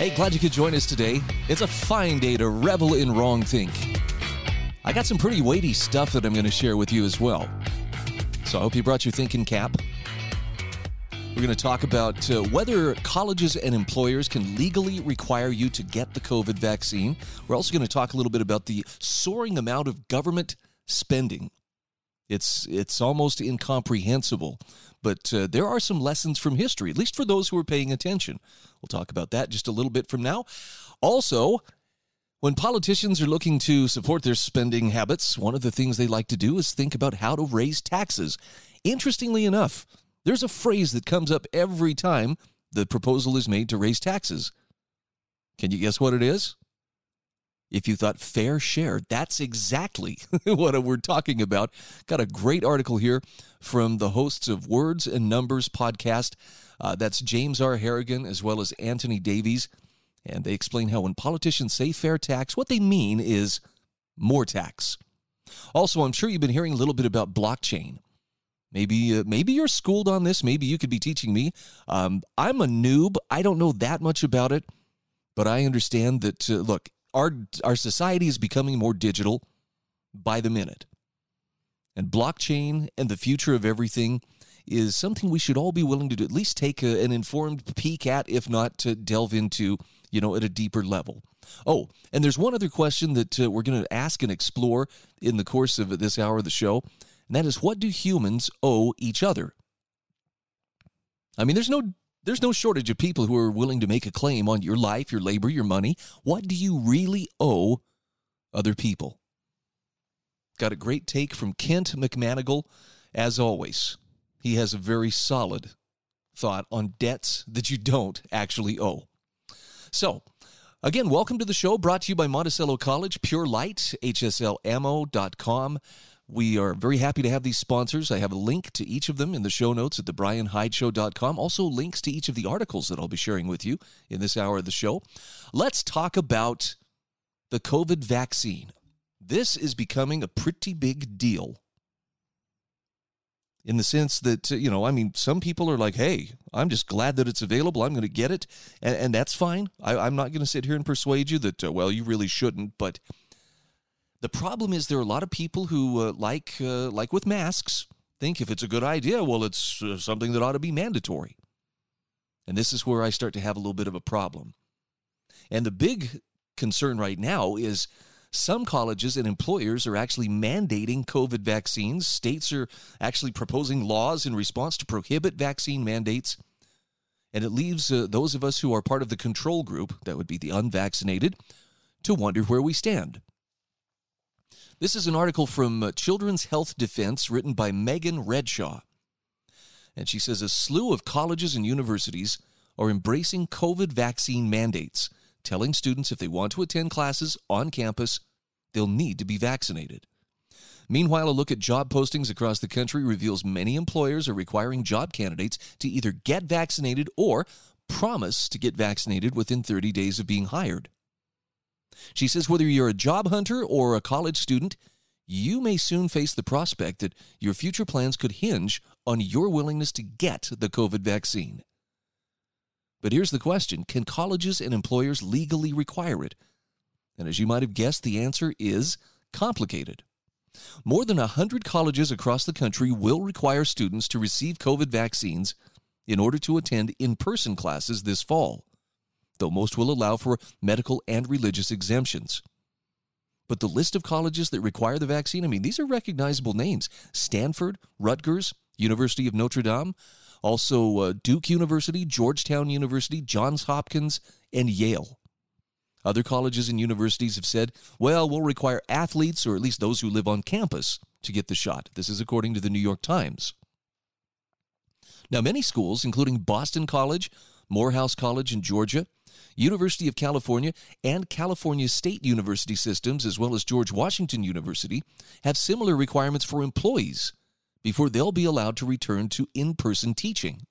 Hey, glad you could join us today. It's a fine day to revel in wrong think. I got some pretty weighty stuff that I'm going to share with you as well. So I hope you brought your thinking cap. We're going to talk about uh, whether colleges and employers can legally require you to get the COVID vaccine. We're also going to talk a little bit about the soaring amount of government spending. It's it's almost incomprehensible, but uh, there are some lessons from history, at least for those who are paying attention. We'll talk about that just a little bit from now. Also, when politicians are looking to support their spending habits, one of the things they like to do is think about how to raise taxes. Interestingly enough, there's a phrase that comes up every time the proposal is made to raise taxes. Can you guess what it is? If you thought fair share, that's exactly what we're talking about. Got a great article here from the hosts of Words and Numbers podcast. Uh, that's James R. Harrigan as well as Antony Davies. And they explain how when politicians say fair tax, what they mean is more tax. Also, I'm sure you've been hearing a little bit about blockchain. Maybe, uh, maybe you're schooled on this. Maybe you could be teaching me. Um, I'm a noob. I don't know that much about it, but I understand that. Uh, look, our our society is becoming more digital by the minute. And blockchain and the future of everything is something we should all be willing to do, at least take a, an informed peek at, if not to delve into, you know, at a deeper level. Oh, and there's one other question that uh, we're going to ask and explore in the course of this hour of the show, and that is what do humans owe each other? I mean, there's no there's no shortage of people who are willing to make a claim on your life, your labor, your money. What do you really owe other people? Got a great take from Kent McManigal, as always. He has a very solid thought on debts that you don't actually owe. So, again, welcome to the show brought to you by Monticello College, Pure Light, HSLammo.com. We are very happy to have these sponsors. I have a link to each of them in the show notes at thebryanhydeshow.com. Also, links to each of the articles that I'll be sharing with you in this hour of the show. Let's talk about the COVID vaccine. This is becoming a pretty big deal in the sense that, you know, I mean, some people are like, hey, I'm just glad that it's available. I'm going to get it. And, and that's fine. I, am not going to sit here and persuade you that, uh, well, you really shouldn't. But the problem is there are a lot of people who, uh, like uh, like with masks, think if it's a good idea, well, it's uh, something that ought to be mandatory. And this is where I start to have a little bit of a problem. And the big concern right now is some colleges and employers are actually mandating COVID vaccines. States are actually proposing laws in response to prohibit vaccine mandates. And it leaves uh, those of us who are part of the control group, that would be the unvaccinated, to wonder where we stand. This is an article from uh, Children's Health Defense written by Megan Redshaw. And she says a slew of colleges and universities are embracing COVID vaccine mandates, telling students if they want to attend classes on campus, they'll need to be vaccinated. Meanwhile, a look at job postings across the country reveals many employers are requiring job candidates to either get vaccinated or promise to get vaccinated within 30 days of being hired. She says whether you're a job hunter or a college student, you may soon face the prospect that your future plans could hinge on your willingness to get the COVID vaccine. But here's the question Can colleges and employers legally require it? And as you might have guessed, the answer is complicated. More than 100 colleges across the country will require students to receive COVID vaccines in order to attend in person classes this fall though most will allow for medical and religious exemptions. But the list of colleges that require the vaccine, I mean, these are recognizable names Stanford, Rutgers, University of Notre Dame, also uh, Duke University, Georgetown University, Johns Hopkins, and Yale. Other colleges and universities have said, well, we'll require athletes, or at least those who live on campus, to get the shot. This is according to the New York Times. Now, many schools, including Boston College, Morehouse College in Georgia, University of California and California State University systems, as well as George Washington University, have similar requirements for employees before they'll be allowed to return to in person teaching.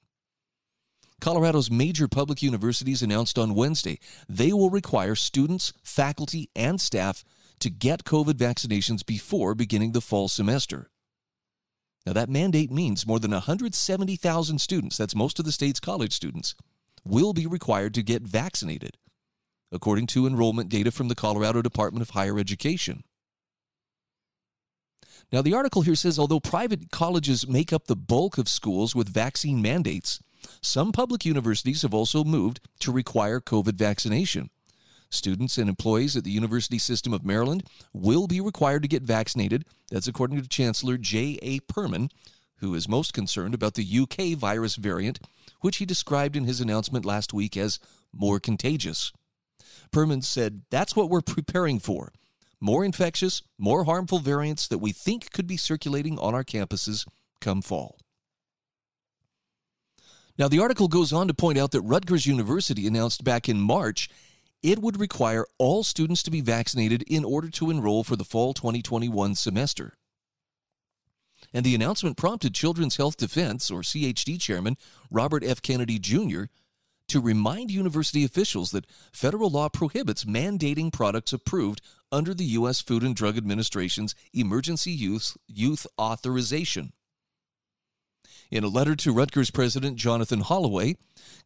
Colorado's major public universities announced on Wednesday they will require students, faculty, and staff to get COVID vaccinations before beginning the fall semester. Now, that mandate means more than 170,000 students, that's most of the state's college students, will be required to get vaccinated, according to enrollment data from the Colorado Department of Higher Education. Now, the article here says although private colleges make up the bulk of schools with vaccine mandates, some public universities have also moved to require COVID vaccination. Students and employees at the University System of Maryland will be required to get vaccinated. That's according to Chancellor J.A. Perman, who is most concerned about the UK virus variant, which he described in his announcement last week as more contagious. Perman said, That's what we're preparing for. More infectious, more harmful variants that we think could be circulating on our campuses come fall. Now, the article goes on to point out that Rutgers University announced back in March it would require all students to be vaccinated in order to enroll for the fall 2021 semester. And the announcement prompted Children's Health Defense, or CHD chairman Robert F. Kennedy Jr., to remind university officials that federal law prohibits mandating products approved under the U.S. Food and Drug Administration's Emergency Use, Use Authorization. In a letter to Rutgers President Jonathan Holloway,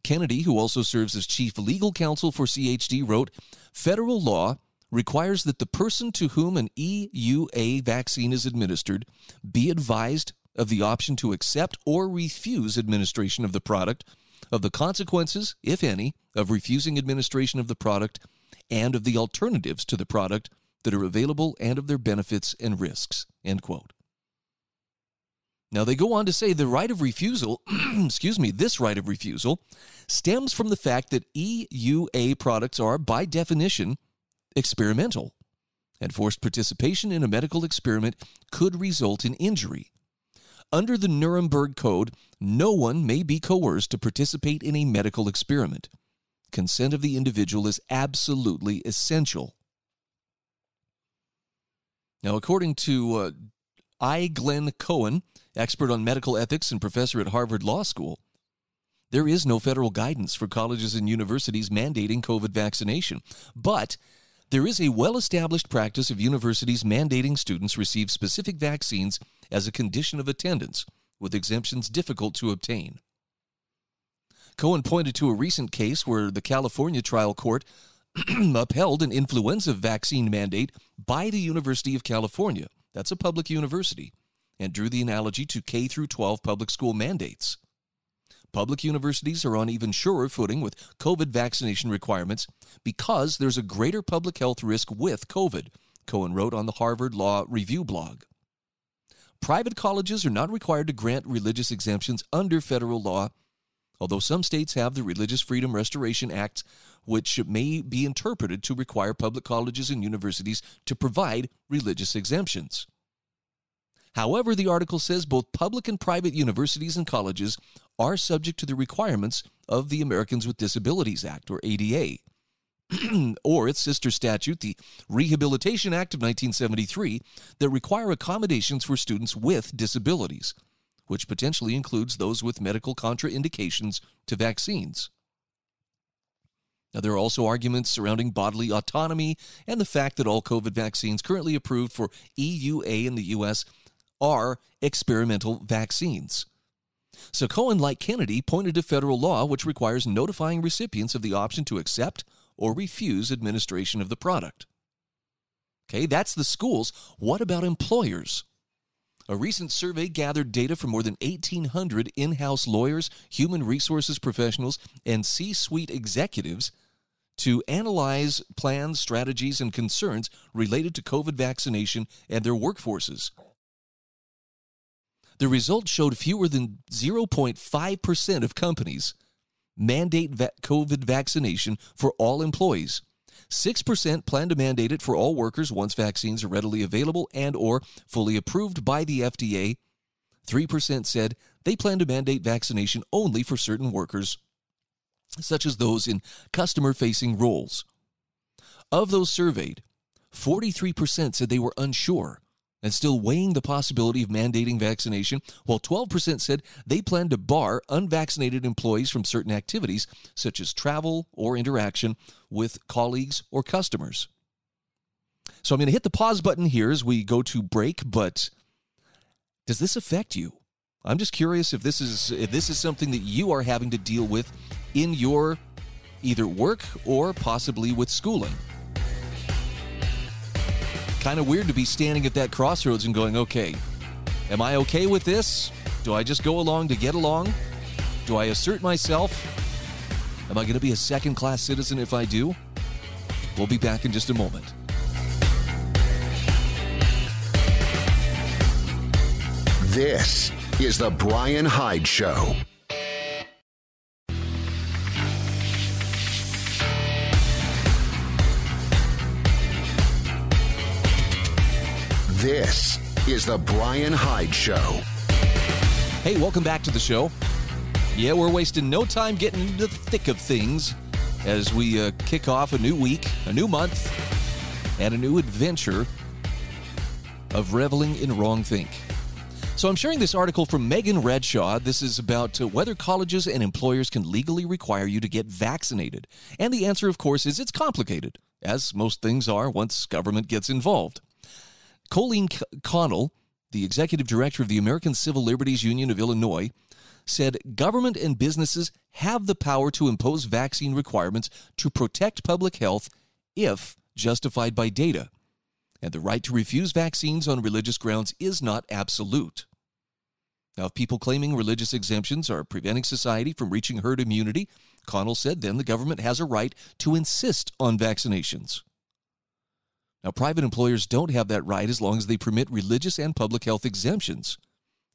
Kennedy, who also serves as chief legal counsel for CHD, wrote Federal law requires that the person to whom an EUA vaccine is administered be advised of the option to accept or refuse administration of the product, of the consequences, if any, of refusing administration of the product, and of the alternatives to the product that are available and of their benefits and risks. End quote. Now, they go on to say the right of refusal, excuse me, this right of refusal stems from the fact that EUA products are, by definition, experimental, and forced participation in a medical experiment could result in injury. Under the Nuremberg Code, no one may be coerced to participate in a medical experiment. Consent of the individual is absolutely essential. Now, according to uh, I. Glenn Cohen, expert on medical ethics and professor at Harvard Law School, there is no federal guidance for colleges and universities mandating COVID vaccination, but there is a well established practice of universities mandating students receive specific vaccines as a condition of attendance, with exemptions difficult to obtain. Cohen pointed to a recent case where the California trial court upheld an influenza vaccine mandate by the University of California. That's a public university and drew the analogy to K through 12 public school mandates. Public universities are on even surer footing with COVID vaccination requirements because there's a greater public health risk with COVID, Cohen wrote on the Harvard Law Review blog. Private colleges are not required to grant religious exemptions under federal law, although some states have the Religious Freedom Restoration Act, which may be interpreted to require public colleges and universities to provide religious exemptions. However, the article says both public and private universities and colleges are subject to the requirements of the Americans with Disabilities Act, or ADA, or its sister statute, the Rehabilitation Act of 1973, that require accommodations for students with disabilities, which potentially includes those with medical contraindications to vaccines. Now, there are also arguments surrounding bodily autonomy and the fact that all COVID vaccines currently approved for EUA in the U.S are experimental vaccines. So Cohen, like Kennedy, pointed to federal law which requires notifying recipients of the option to accept or refuse administration of the product. Okay, that's the schools. What about employers? A recent survey gathered data from more than 1,800 in house lawyers, human resources professionals, and C suite executives to analyze plans, strategies, and concerns related to COVID vaccination and their workforces. The results showed fewer than 0.5% of companies mandate COVID vaccination for all employees. 6% plan to mandate it for all workers once vaccines are readily available and or fully approved by the FDA. 3% said they plan to mandate vaccination only for certain workers. such as those in customer facing roles. Of those surveyed, 43% said they were unsure and still weighing the possibility of mandating vaccination, while 12% said they plan to bar unvaccinated employees from certain activities, such as travel or interaction with colleagues or customers. So I'm going to hit the pause button here as we go to break, but does this affect you? I'm just curious if this is if this is something that you are having to deal with in your either work or possibly with schooling kind of weird to be standing at that crossroads and going, okay, am I okay with this? Do I just go along to get along? Do I assert myself? Am I going to be a second class citizen if I do? We'll be back in just a moment. This is The Bryan Hyde Show. This is The Bryan Hyde Show. Hey, welcome back to the show. Yeah, we're wasting no time getting into the thick of things as we uh, kick off a new week, a new month, and a new adventure of reveling in wrong think. So I'm sharing this article from Megan Redshaw. This is about uh, whether colleges and employers can legally require you to get vaccinated. And the answer, of course, is it's complicated, as most things are once government gets involved. Colleen Connell, the executive director of the American Civil Liberties Union of Illinois, said government and businesses have the power to impose vaccine requirements to protect public health if justified by data. And the right to refuse vaccines on religious grounds is not absolute. Now, if people claiming religious exemptions are preventing society from reaching herd immunity, Connell said then the government has a right to insist on vaccinations. Now, private employers don't have that right as long as they permit religious and public health exemptions,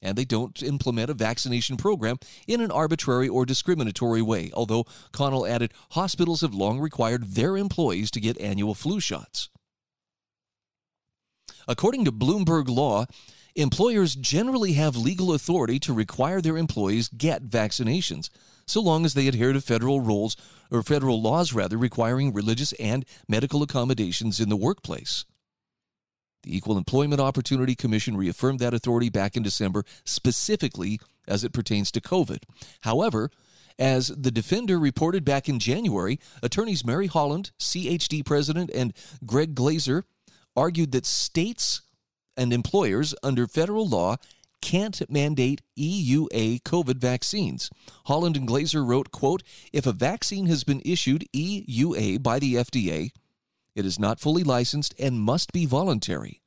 and they don't implement a vaccination program in an arbitrary or discriminatory way, although Connell added hospitals have long required their employees to get annual flu shots. According to Bloomberg Law, employers generally have legal authority to require their employees get vaccinations so long as they adhere to federal rules or federal laws rather requiring religious and medical accommodations in the workplace. The Equal Employment Opportunity Commission reaffirmed that authority back in December, specifically as it pertains to COVID. However, as the defender reported back in January, attorneys Mary Holland, CHD president, and Greg Glaser argued that states and employers under federal law can't mandate EUA COVID vaccines. Holland and Glaser wrote, quote, if a vaccine has been issued EUA by the FDA, it is not fully licensed and must be voluntary.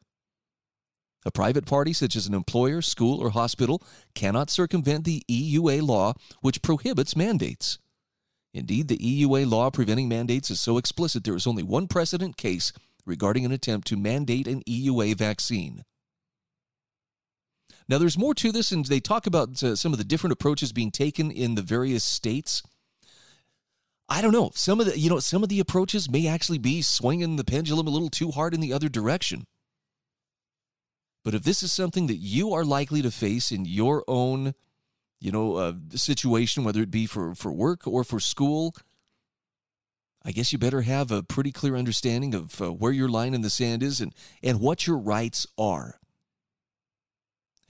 A private party, such as an employer, school, or hospital, cannot circumvent the EUA law, which prohibits mandates. Indeed, the EUA law preventing mandates is so explicit there is only one precedent case regarding an attempt to mandate an EUA vaccine. Now, there's more to this, and they talk about uh, some of the different approaches being taken in the various states. I don't know. Some of the, you know, some of the approaches may actually be swinging the pendulum a little too hard in the other direction. But if this is something that you are likely to face in your own, you know, uh, situation, whether it be for, for work or for school, I guess you better have a pretty clear understanding of uh, where your line in the sand is and, and what your rights are.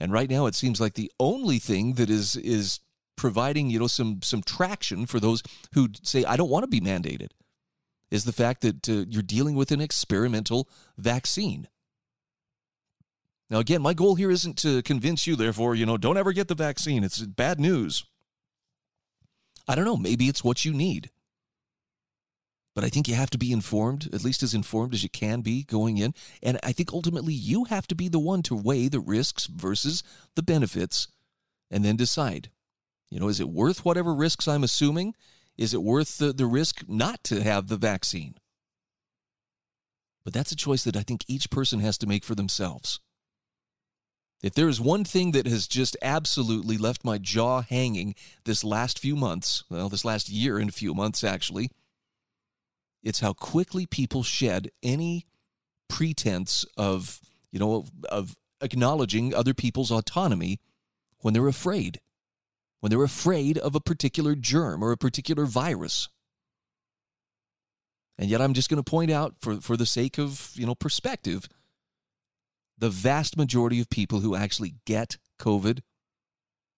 And right now, it seems like the only thing that is is providing you know some some traction for those who say I don't want to be mandated is the fact that uh, you're dealing with an experimental vaccine. Now, again, my goal here isn't to convince you, therefore, you know, don't ever get the vaccine. It's bad news. I don't know. Maybe it's what you need. But I think you have to be informed, at least as informed as you can be going in. And I think ultimately you have to be the one to weigh the risks versus the benefits and then decide. You know, is it worth whatever risks I'm assuming? Is it worth the, the risk not to have the vaccine? But that's a choice that I think each person has to make for themselves. If there is one thing that has just absolutely left my jaw hanging this last few months, well, this last year and a few months actually, it's how quickly people shed any pretense of, you know, of, of acknowledging other people's autonomy when they're afraid, when they're afraid of a particular germ or a particular virus. And yet I'm just going to point out for, for the sake of, you know, perspective, the vast majority of people who actually get COVID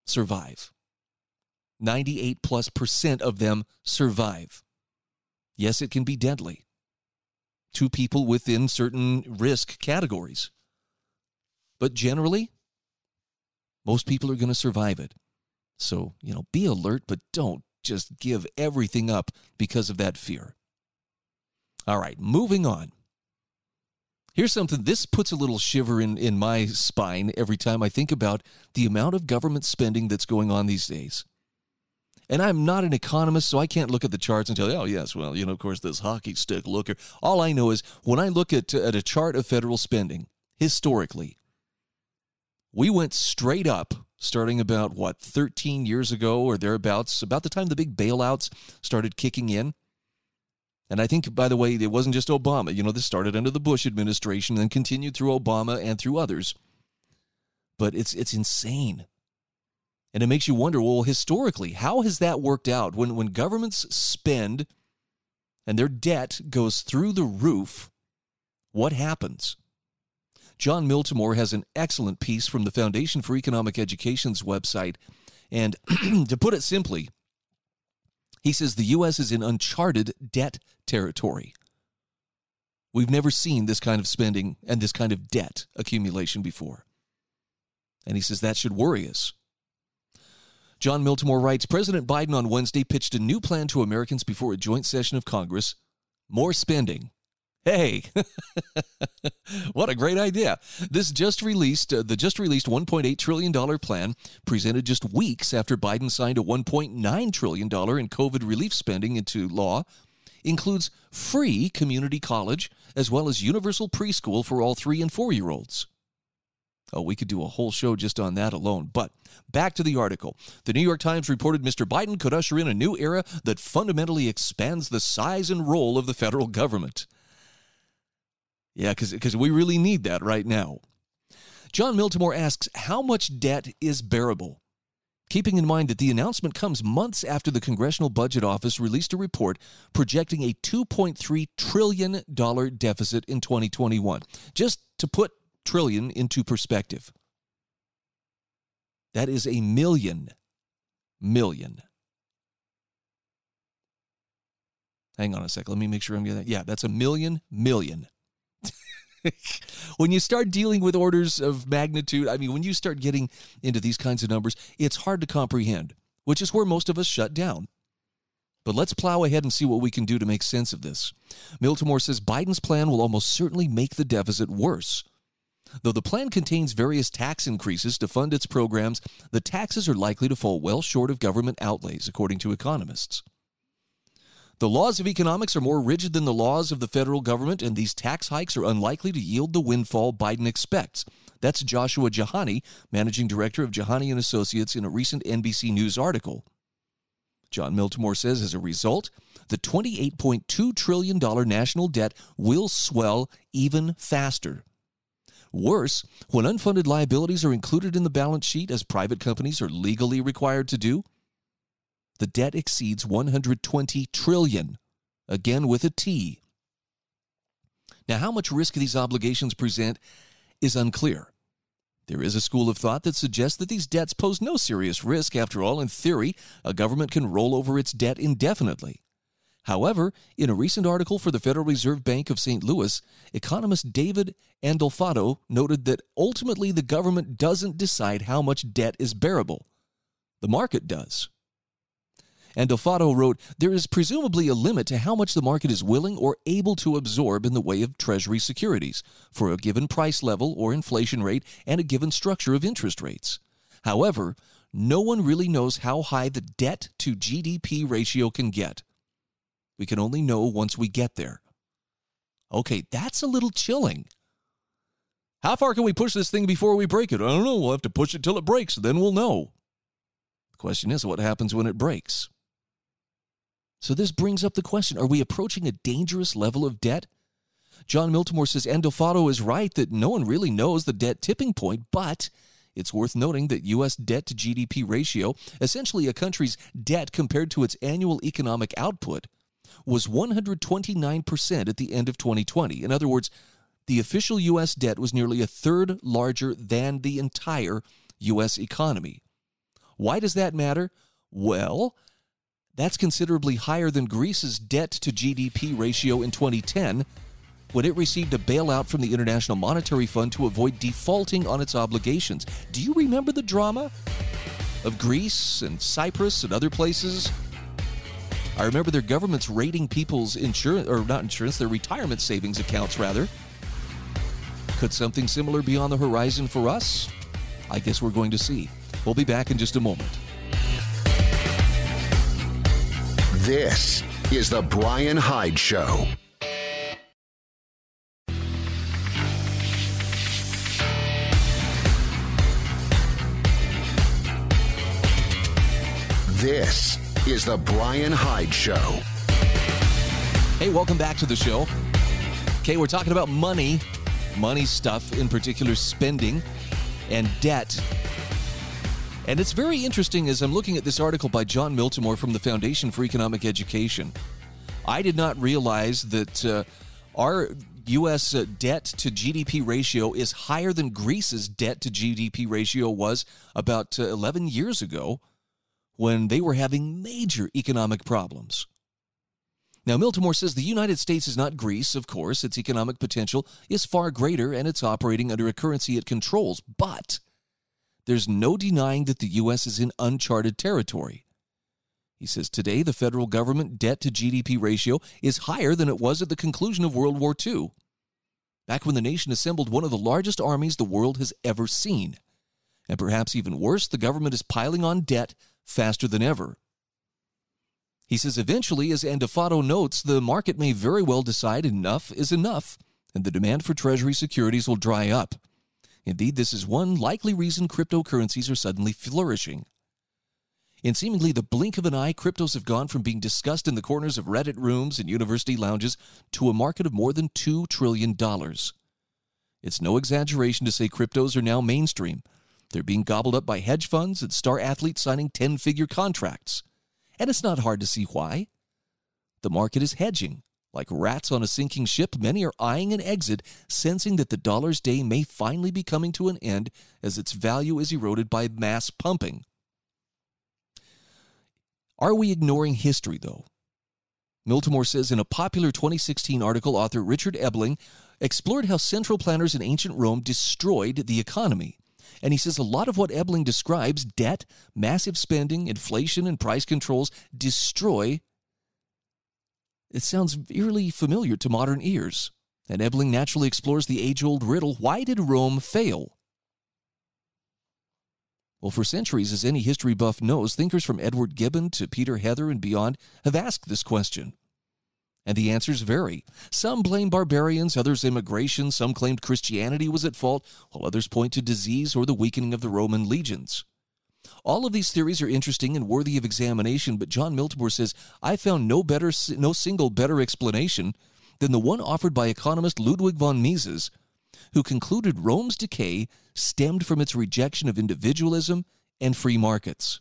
survive. 98 plus percent of them survive. Yes, it can be deadly to people within certain risk categories. But generally, most people are going to survive it. So, you know, be alert, but don't just give everything up because of that fear. All right, moving on. Here's something, this puts a little shiver in, in my spine every time I think about the amount of government spending that's going on these days. And I'm not an economist, so I can't look at the charts and tell you, oh, yes, well, you know, of course, this hockey stick looker. All I know is when I look at, at a chart of federal spending, historically, we went straight up starting about, what, 13 years ago or thereabouts, about the time the big bailouts started kicking in. And I think, by the way, it wasn't just Obama. You know, this started under the Bush administration and continued through Obama and through others. But it's it's insane. And it makes you wonder, well, historically, how has that worked out? When when governments spend and their debt goes through the roof, what happens? Jon Miltimore has an excellent piece from the Foundation for Economic Education's website. And to put it simply, he says the U.S. is in uncharted debt territory. We've never seen this kind of spending and this kind of debt accumulation before. And he says that should worry us. Jon Miltimore writes President Biden on Wednesday pitched a new plan to Americans before a joint session of Congress more spending, Hey, what a great idea. This just released, uh, the just released $1.8 trillion plan, presented just weeks after Biden signed a $1.9 trillion in COVID relief spending into law, includes free community college as well as universal preschool for all three and four year olds. Oh, we could do a whole show just on that alone. But back to the article. The New York Times reported Mr. Biden could usher in a new era that fundamentally expands the size and role of the federal government. Yeah, because we really need that right now. Jon Miltimore asks, How much debt is bearable? Keeping in mind that the announcement comes months after the Congressional Budget Office released a report projecting a $2.3 trillion deficit in 2021. Just to put trillion into perspective, that is a million, million. Hang on a sec. Let me make sure I'm getting that. Yeah, that's a million, million when you start dealing with orders of magnitude, I mean, when you start getting into these kinds of numbers, it's hard to comprehend, which is where most of us shut down. But let's plow ahead and see what we can do to make sense of this. Miltimore says Biden's plan will almost certainly make the deficit worse. Though the plan contains various tax increases to fund its programs, the taxes are likely to fall well short of government outlays, according to economists. The laws of economics are more rigid than the laws of the federal government, and these tax hikes are unlikely to yield the windfall Biden expects. That's Joshua Jahani, managing director of Jahani and Associates, in a recent NBC News article. Jon Miltimore says as a result, the $28.2 trillion national debt will swell even faster. Worse, when unfunded liabilities are included in the balance sheet, as private companies are legally required to do, the debt exceeds 120 trillion, again with a T. Now, how much risk these obligations present is unclear. There is a school of thought that suggests that these debts pose no serious risk. After all, in theory, a government can roll over its debt indefinitely. However, in a recent article for the Federal Reserve Bank of St. Louis, economist David Andolfatto noted that ultimately the government doesn't decide how much debt is bearable. The market does. Andolfatto wrote, There is presumably a limit to how much the market is willing or able to absorb in the way of Treasury securities for a given price level or inflation rate and a given structure of interest rates. However, no one really knows how high the debt to GDP ratio can get. We can only know once we get there. Okay, that's a little chilling. How far can we push this thing before we break it? I don't know. We'll have to push it till it breaks, then we'll know. The question is, what happens when it breaks? So this brings up the question are we approaching a dangerous level of debt? Jon Miltimore says Andolfatto is right that no one really knows the debt tipping point, but It's worth noting that U.S. debt to GDP ratio, essentially a country's debt compared to its annual economic output, was 129% at the end of 2020. In other words, the official U.S. debt was nearly a third larger than the entire U.S. economy. Why does that matter? Well, that's considerably higher than Greece's debt to GDP ratio in 2010 when it received a bailout from the International Monetary Fund to avoid defaulting on its obligations. Do you remember the drama of Greece and Cyprus and other places? I remember their governments raiding people's insurance, or not insurance, their retirement savings accounts, rather. Could something similar be on the horizon for us? I guess we're going to see. We'll be back in just a moment. This is The Bryan Hyde Show. This is The Bryan Hyde Show. Hey, welcome back to the show. Okay, we're talking about money, money stuff, in particular spending and debt. And it's very interesting as I'm looking at this article by Jon Miltimore from the Foundation for Economic Education. I did not realize that uh, our U.S. Uh, debt to GDP ratio is higher than Greece's debt to GDP ratio was about uh, 11 years ago when they were having major economic problems. Now, Miltimore says the United States is not Greece, of course. Its economic potential is far greater and it's operating under a currency it controls. But there's no denying that the U.S. is in uncharted territory. He says today the federal government debt to GDP ratio is higher than it was at the conclusion of World War II, back when the nation assembled one of the largest armies the world has ever seen. And perhaps even worse, the government is piling on debt faster than ever. He says eventually, as Andolfatto notes, the market may very well decide enough is enough, and the demand for Treasury securities will dry up. Indeed, this is one likely reason cryptocurrencies are suddenly flourishing. In seemingly the blink of an eye, cryptos have gone from being discussed in the corners of Reddit rooms and university lounges to a market of more than $2 trillion. It's no exaggeration to say cryptos are now mainstream. They're being gobbled up by hedge funds and star athletes signing 10 figure contracts. And it's not hard to see why. The market is hedging. Like rats on a sinking ship, many are eyeing an exit, sensing that the dollar's day may finally be coming to an end as its value is eroded by mass pumping. Are we ignoring history, though? Miltimore says in a popular 2016 article, author Richard Ebeling explored how central planners in ancient Rome destroyed the economy. And he says a lot of what Ebeling describes debt, massive spending, inflation, and price controls destroy it sounds eerily familiar to modern ears, and Ebeling naturally explores the age old riddle why did Rome fail? Well, for centuries, as any history buff knows, thinkers from Edward Gibbon to Peter Heather and beyond have asked this question. And the answers vary. Some blame barbarians, others immigration, some claimed Christianity was at fault, while others point to disease or the weakening of the Roman legions. All of these theories are interesting and worthy of examination, but Jon Miltimore says, I found no better, no single better explanation than the one offered by economist Ludwig von Mises, who concluded Rome's decay stemmed from its rejection of individualism and free markets.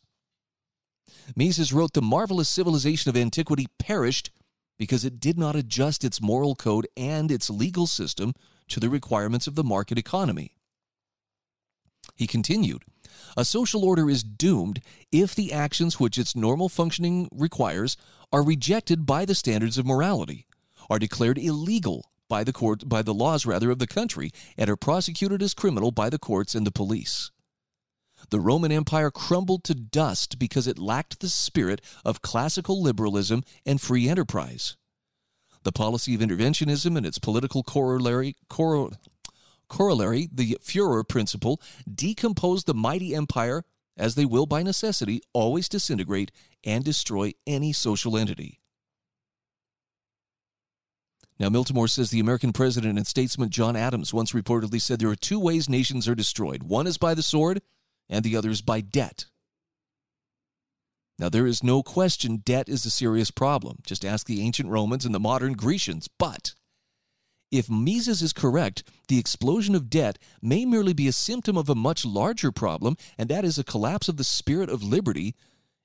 Mises wrote, The marvelous civilization of antiquity perished because it did not adjust its moral code and its legal system to the requirements of the market economy. He continued, a social order is doomed if the actions which its normal functioning requires are rejected by the standards of morality, are declared illegal by the court by the laws rather of the country, and are prosecuted as criminal by the courts and the police. The Roman Empire crumbled to dust because it lacked the spirit of classical liberalism and free enterprise. The policy of interventionism and its political corollary, corollary, the Führer principle, decomposed the mighty empire as they will by necessity always disintegrate and destroy any social entity. Now, Miltimore says the American president and statesman John Adams once reportedly said there are two ways nations are destroyed one is by the sword, and the others by debt. Now, there is no question debt is a serious problem. Just ask the ancient Romans and the modern Grecians. But If Mises is correct, the explosion of debt may merely be a symptom of a much larger problem, and that is a collapse of the spirit of liberty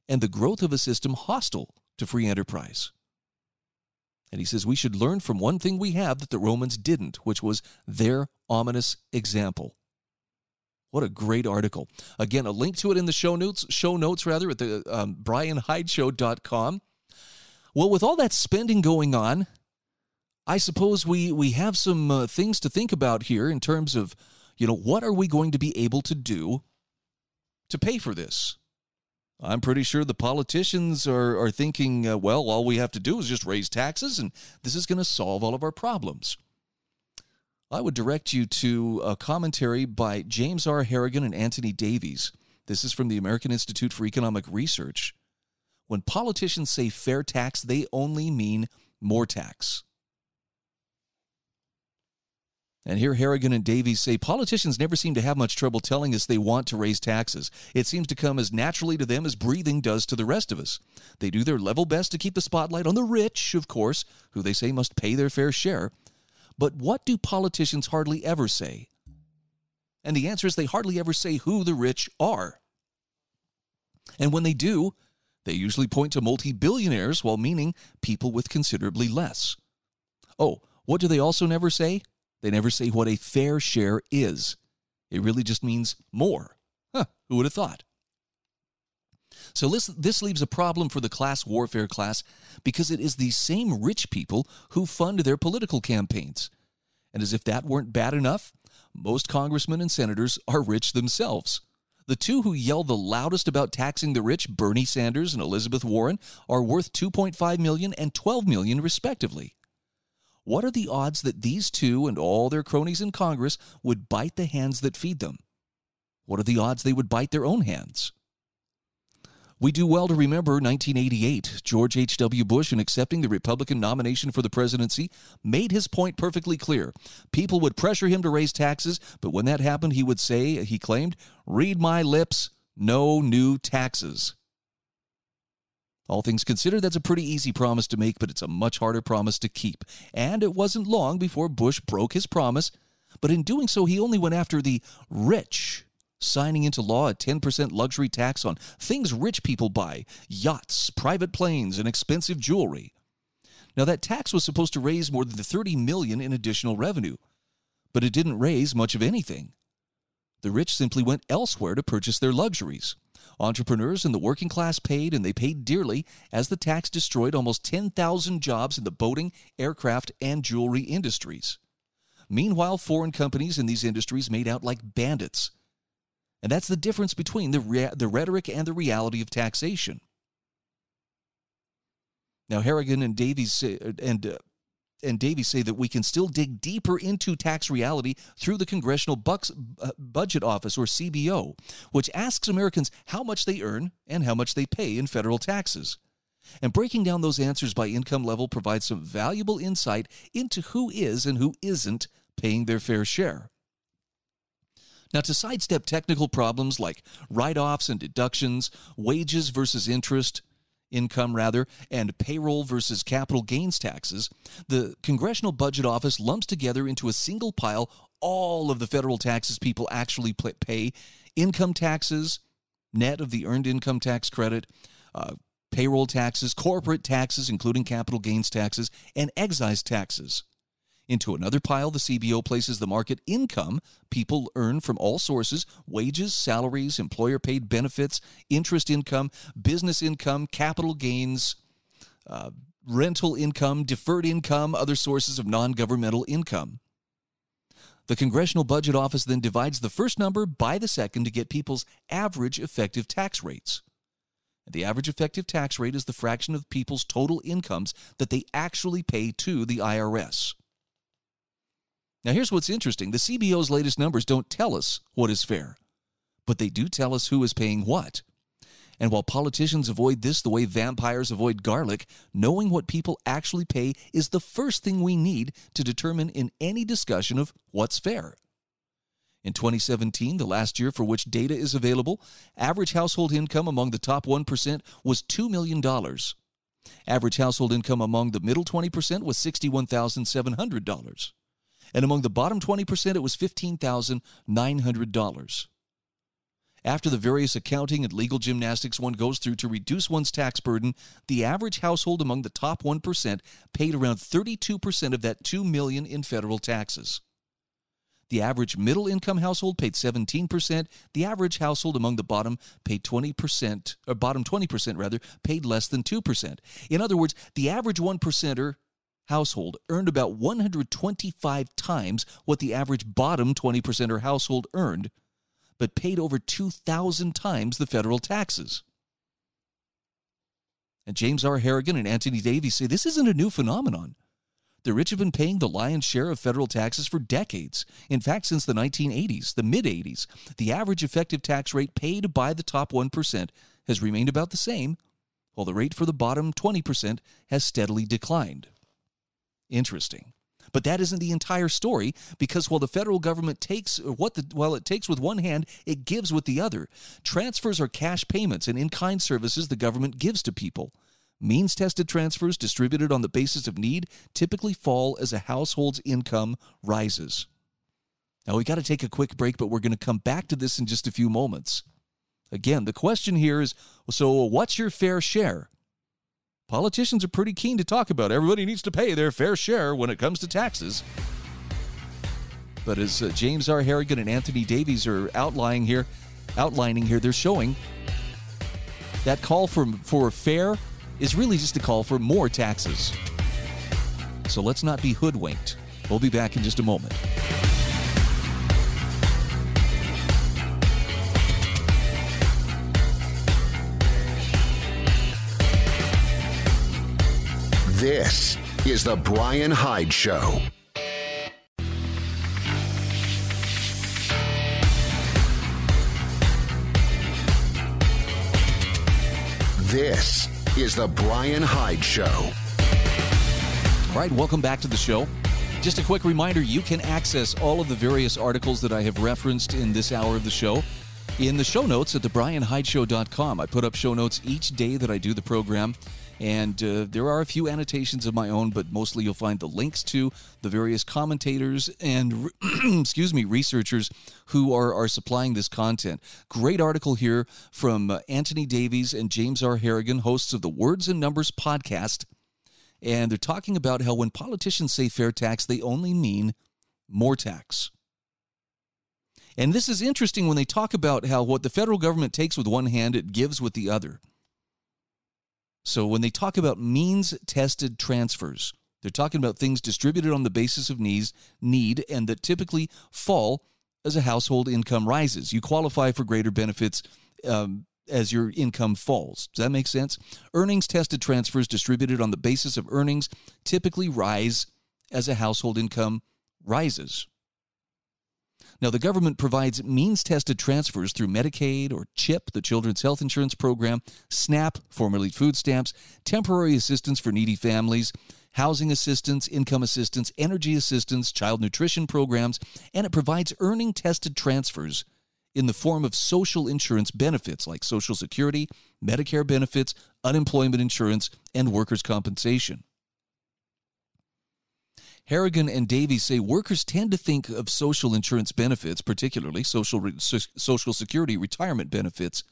and the growth of a system hostile to free enterprise. And he says we should learn from one thing we have that the Romans didn't, which was their ominous example. What a great article. Again, a link to it in the show notes, show notes rather, at the um, bryanhydeshow.com. Well, with all that spending going on, I suppose we, we have some uh, things to think about here in terms of, you know, what are we going to be able to do to pay for this? I'm pretty sure the politicians are, are thinking, uh, well, all we have to do is just raise taxes and this is going to solve all of our problems. I would direct you to a commentary by James R. Harrigan and Antony Davies. This is from the American Institute for Economic Research. When politicians say fair tax, they only mean more tax. And here Harrigan and Davies say politicians never seem to have much trouble telling us they want to raise taxes. It seems to come as naturally to them as breathing does to the rest of us. They do their level best to keep the spotlight on the rich, of course, who they say must pay their fair share. But what do politicians hardly ever say? And the answer is they hardly ever say who the rich are. And when they do, they usually point to multi billionaires while meaning people with considerably less. Oh, what do they also never say? They never say what a fair share is. It really just means more. Huh, who would have thought? So this, this leaves a problem for the class warfare class because it is these same rich people who fund their political campaigns. And as if that weren't bad enough, most congressmen and senators are rich themselves. The two who yell the loudest about taxing the rich, Bernie Sanders and Elizabeth Warren, are worth 2.5 million and 12 million respectively. What are the odds that these two and all their cronies in Congress would bite the hands that feed them? What are the odds they would bite their own hands? We do well to remember 1988. George H.W. Bush, in accepting the Republican nomination for the presidency, made his point perfectly clear. People would pressure him to raise taxes, but when that happened, he would say, he claimed, read my lips, no new taxes. All things considered, that's a pretty easy promise to make, but it's a much harder promise to keep. And it wasn't long before Bush broke his promise, but in doing so, he only went after the rich, signing into law a 10% luxury tax on things rich people buy yachts, private planes, and expensive jewelry. Now, that tax was supposed to raise more than 30 million in additional revenue, but it didn't raise much of anything. The rich simply went elsewhere to purchase their luxuries. Entrepreneurs and the working class paid, and they paid dearly, as the tax destroyed almost 10,000 jobs in the boating, aircraft, and jewelry industries. Meanwhile, foreign companies in these industries made out like bandits. And that's the difference between the, the rhetoric and the reality of taxation. Now, Harrigan and Davies and uh, and Davies say that we can still dig deeper into tax reality through the Congressional Bucks, uh, Budget Office, or CBO, which asks Americans how much they earn and how much they pay in federal taxes. And breaking down those answers by income level provides some valuable insight into who is and who isn't paying their fair share. Now, to sidestep technical problems like write offs and deductions, wages versus interest, income rather, and payroll versus capital gains taxes, the Congressional Budget Office lumps together into a single pile all of the federal taxes people actually pay income taxes, net of the earned income tax credit, uh, payroll taxes, corporate taxes, including capital gains taxes, and excise taxes. Into another pile, the CBO places the market income people earn from all sources wages, salaries, employer paid benefits, interest income, business income, capital gains, uh, rental income, deferred income, other sources of non governmental income. The Congressional Budget Office then divides the first number by the second to get people's average effective tax rates. The average effective tax rate is the fraction of people's total incomes that they actually pay to the IRS. Now, here's what's interesting the CBO's latest numbers don't tell us what is fair, but they do tell us who is paying what. And while politicians avoid this the way vampires avoid garlic, knowing what people actually pay is the first thing we need to determine in any discussion of what's fair. In 2017, the last year for which data is available, average household income among the top 1% was $2 million. Average household income among the middle 20% was $61,700. And among the bottom 20%, it was $15,900. After the various accounting and legal gymnastics one goes through to reduce one's tax burden, the average household among the top 1% paid around 32% of that 2 million in federal taxes. The average middle income household paid 17%. The average household among the bottom paid 20%, or bottom 20% rather, paid less than 2%. In other words, the average one percenter household earned about 125 times what the average bottom 20 percenter household earned, but paid over 2,000 times the federal taxes. And James R. Harrigan and Antony Davies say this isn't a new phenomenon. The rich have been paying the lion's share of federal taxes for decades. In fact, since the 1980s, the mid 80s, the average effective tax rate paid by the top 1% has remained about the same, while the rate for the bottom 20% has steadily declined. Interesting. But that isn't the entire story because while the federal government takes uh, what the while it takes with one hand, it gives with the other. Transfers are cash payments and in-kind services the government gives to people. Means tested transfers distributed on the basis of need typically fall as a household's income rises. Now, we got to take a quick break, but we're going to come back to this in just a few moments. Again, the question here is so, what's your fair share? Politicians are pretty keen to talk about everybody needs to pay their fair share when it comes to taxes. But as uh, James R. Harrigan and Antony Davies are outlining here, outlining here, they're showing that call for for fair is really just a call for more taxes. So let's not be hoodwinked. We'll be back in just a moment. This is The Bryan Hyde Show. This is The Bryan Hyde Show. All right, welcome back to the show. Just a quick reminder you can access all of the various articles that I have referenced in this hour of the show in the show notes at thebryanhydeshow.com. I put up show notes each day that I do the program. And uh, there are a few annotations of my own, but mostly you'll find the links to the various commentators and, excuse me, researchers who are, are supplying this content. Great article here from uh, Antony Davies and James R. Harrigan, hosts of the Words and Numbers podcast. And they're talking about how when politicians say fair tax, they only mean more tax. And this is interesting when they talk about how what the federal government takes with one hand, it gives with the other. So when they talk about means tested transfers, they're talking about things distributed on the basis of needs, need and that typically fall as a household income rises. You qualify for greater benefits um, as your income falls. Does that make sense? Earnings tested transfers distributed on the basis of earnings typically rise as a household income rises. Now, the government provides means tested transfers through Medicaid or CHIP, the Children's Health Insurance Program, SNAP, formerly food stamps, temporary assistance for needy families, housing assistance, income assistance, energy assistance, child nutrition programs, and it provides earning tested transfers in the form of social insurance benefits like Social Security, Medicare benefits, unemployment insurance, and workers' compensation. Harrigan and Davies say workers tend to think of social insurance benefits, particularly social, social security retirement benefits,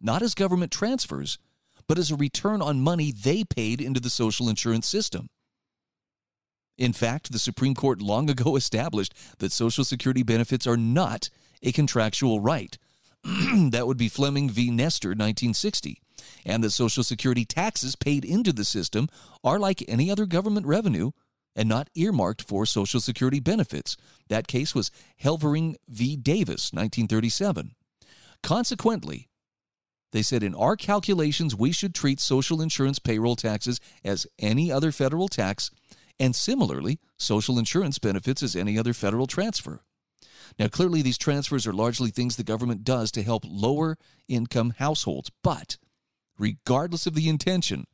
not as government transfers, but as a return on money they paid into the social insurance system. In fact, the Supreme Court long ago established that Social Security benefits are not a contractual right. that would be Fleming v. Nestor, 1960. And that Social Security taxes paid into the system are like any other government revenue and not earmarked for Social Security benefits. That case was Helvering v. Davis, 1937. Consequently, they said in our calculations, we should treat social insurance payroll taxes as any other federal tax, and similarly, social insurance benefits as any other federal transfer. Now, clearly, these transfers are largely things the government does to help lower income households, but regardless of the intention,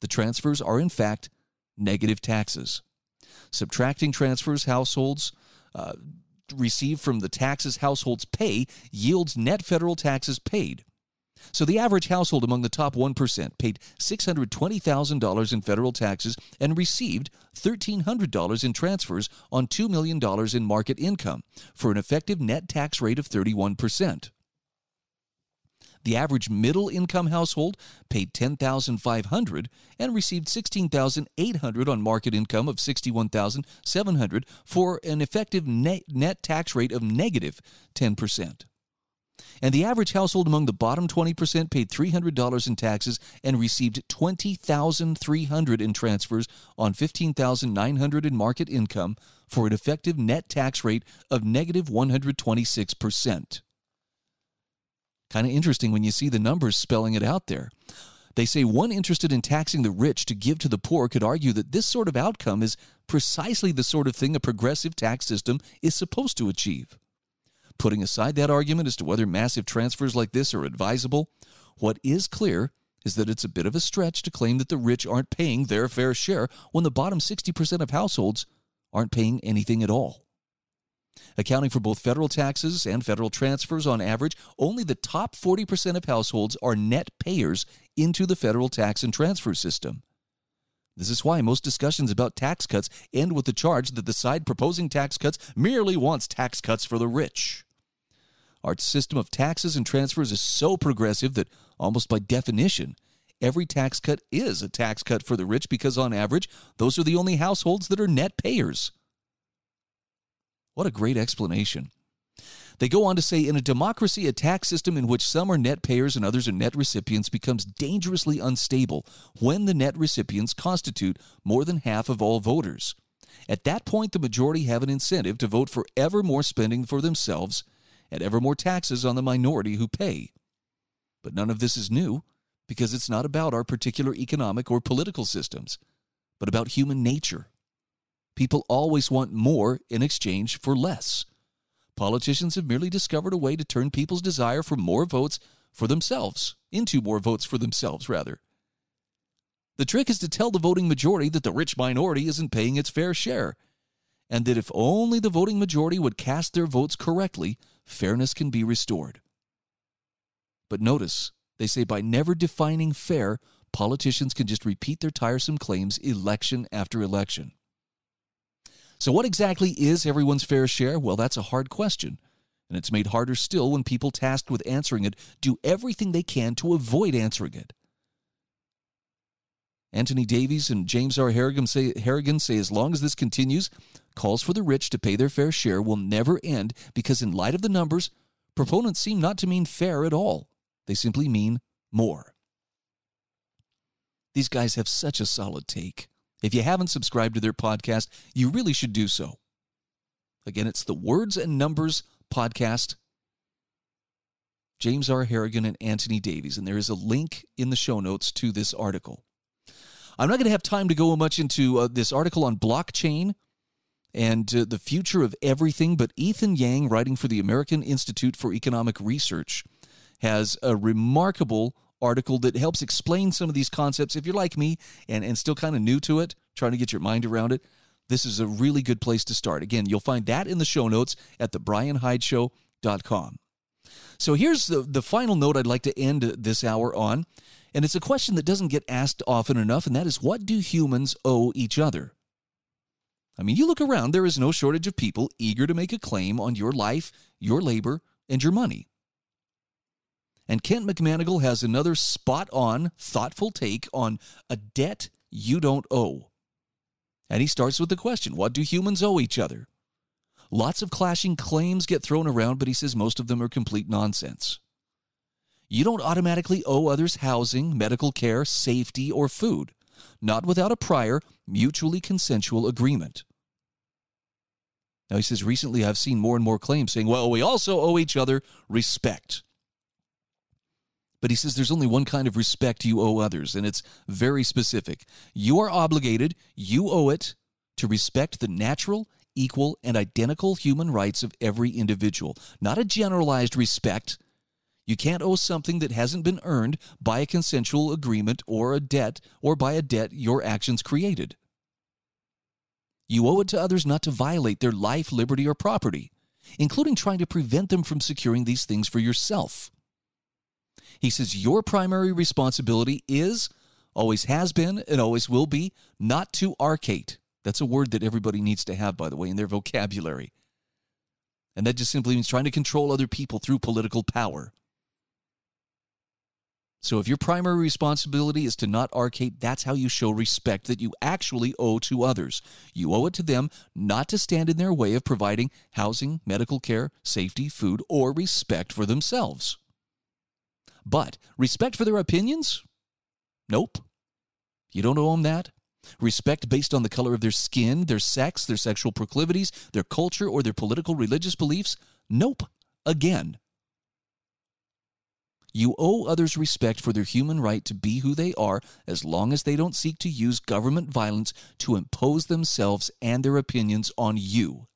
the transfers are in fact negative taxes. Subtracting transfers households uh, receive from the taxes households pay yields net federal taxes paid. So the average household among the top 1% paid $620,000 in federal taxes and received $1,300 in transfers on $2 million in market income for an effective net tax rate of 31%. The average middle income household paid 10,500 and received 16,800 on market income of 61,700 for an effective net, net tax rate of negative 10%. And the average household among the bottom 20% paid $300 in taxes and received $20,300 in transfers on $15,900 in market income for an effective net tax rate of negative 126%. Kind of interesting when you see the numbers spelling it out there. They say one interested in taxing the rich to give to the poor could argue that this sort of outcome is precisely the sort of thing a progressive tax system is supposed to achieve. Putting aside that argument as to whether massive transfers like this are advisable, what is clear is that it's a bit of a stretch to claim that the rich aren't paying their fair share when the bottom 60% of households aren't paying anything at all. Accounting for both federal taxes and federal transfers on average, only the top 40% of households are net payers into the federal tax and transfer system. This is why most discussions about tax cuts end with the charge that the side proposing tax cuts merely wants tax cuts for the rich. Our system of taxes and transfers is so progressive that, almost by definition, every tax cut is a tax cut for the rich because, on average, those are the only households that are net payers. What a great explanation. They go on to say in a democracy, a tax system in which some are net payers and others are net recipients becomes dangerously unstable when the net recipients constitute more than half of all voters. At that point, the majority have an incentive to vote for ever more spending for themselves and ever more taxes on the minority who pay. But none of this is new because it's not about our particular economic or political systems, but about human nature. People always want more in exchange for less. Politicians have merely discovered a way to turn people's desire for more votes for themselves into more votes for themselves, rather. The trick is to tell the voting majority that the rich minority isn't paying its fair share, and that if only the voting majority would cast their votes correctly, fairness can be restored. But notice, they say by never defining fair, politicians can just repeat their tiresome claims election after election. So, what exactly is everyone's fair share? Well, that's a hard question. And it's made harder still when people tasked with answering it do everything they can to avoid answering it. Antony Davies and James R. Harrigan say, Harrigan say as long as this continues, calls for the rich to pay their fair share will never end because, in light of the numbers, proponents seem not to mean fair at all. They simply mean more. These guys have such a solid take. If you haven't subscribed to their podcast, you really should do so. Again, it's the Words and Numbers podcast. James R. Harrigan and Antony Davies, and there is a link in the show notes to this article. I'm not going to have time to go much into uh, this article on blockchain and uh, the future of everything, but Ethan Yang, writing for the American Institute for Economic Research, has a remarkable article that helps explain some of these concepts. If you're like me and, and still kind of new to it, trying to get your mind around it, this is a really good place to start. Again, you'll find that in the show notes at thebryanhydeshow.com. So here's the, the final note I'd like to end this hour on, and it's a question that doesn't get asked often enough, and that is what do humans owe each other? I mean, you look around, there is no shortage of people eager to make a claim on your life, your labor, and your money. And Kent McManigal has another spot on, thoughtful take on a debt you don't owe. And he starts with the question what do humans owe each other? Lots of clashing claims get thrown around, but he says most of them are complete nonsense. You don't automatically owe others housing, medical care, safety, or food, not without a prior, mutually consensual agreement. Now, he says, recently I've seen more and more claims saying, well, we also owe each other respect. But he says there's only one kind of respect you owe others, and it's very specific. You are obligated, you owe it, to respect the natural, equal, and identical human rights of every individual, not a generalized respect. You can't owe something that hasn't been earned by a consensual agreement or a debt or by a debt your actions created. You owe it to others not to violate their life, liberty, or property, including trying to prevent them from securing these things for yourself. He says, Your primary responsibility is, always has been, and always will be, not to archate. That's a word that everybody needs to have, by the way, in their vocabulary. And that just simply means trying to control other people through political power. So if your primary responsibility is to not archate, that's how you show respect that you actually owe to others. You owe it to them not to stand in their way of providing housing, medical care, safety, food, or respect for themselves. But respect for their opinions? Nope. You don't owe them that. Respect based on the color of their skin, their sex, their sexual proclivities, their culture, or their political religious beliefs? Nope. Again. You owe others respect for their human right to be who they are as long as they don't seek to use government violence to impose themselves and their opinions on you.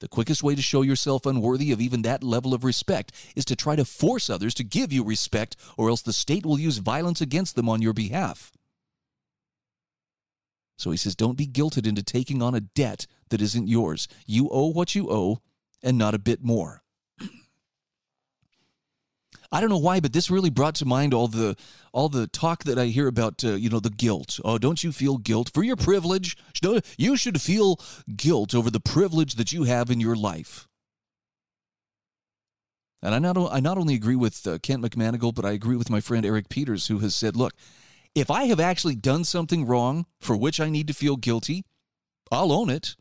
The quickest way to show yourself unworthy of even that level of respect is to try to force others to give you respect, or else the state will use violence against them on your behalf. So he says, don't be guilted into taking on a debt that isn't yours. You owe what you owe and not a bit more. I don't know why, but this really brought to mind all the all the talk that I hear about. Uh, you know, the guilt. Oh, don't you feel guilt for your privilege? You should feel guilt over the privilege that you have in your life. And I not I not only agree with uh, Kent McManigal, but I agree with my friend Eric Peters, who has said, "Look, if I have actually done something wrong for which I need to feel guilty, I'll own it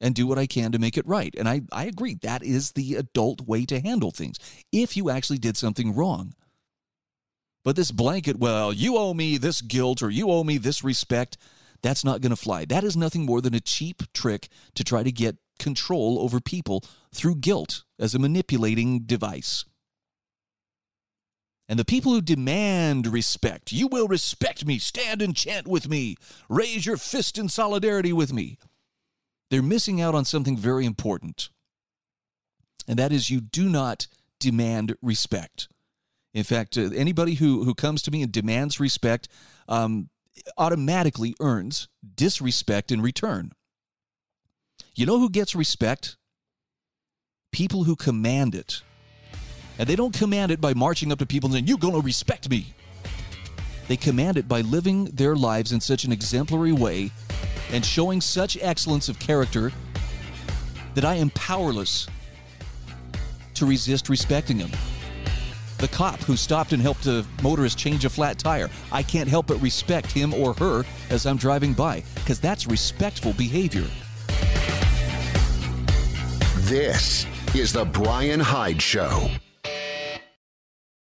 and do what I can to make it right. And I, I agree, that is the adult way to handle things if you actually did something wrong. But this blanket, well, you owe me this guilt or you owe me this respect, that's not going to fly. That is nothing more than a cheap trick to try to get control over people through guilt as a manipulating device. And the people who demand respect, you will respect me, stand and chant with me, raise your fist in solidarity with me they're missing out on something very important. And that is you do not demand respect. In fact, uh, anybody who, who comes to me and demands respect um, automatically earns disrespect in return. You know who gets respect? People who command it. And they don't command it by marching up to people and saying, You're going to respect me. They command it by living their lives in such an exemplary way and showing such excellence of character that I am powerless to resist respecting him. The cop who stopped and helped a motorist change a flat tire, I can't help but respect him or her as I'm driving by, because that's respectful behavior. This is The Bryan Hyde Show.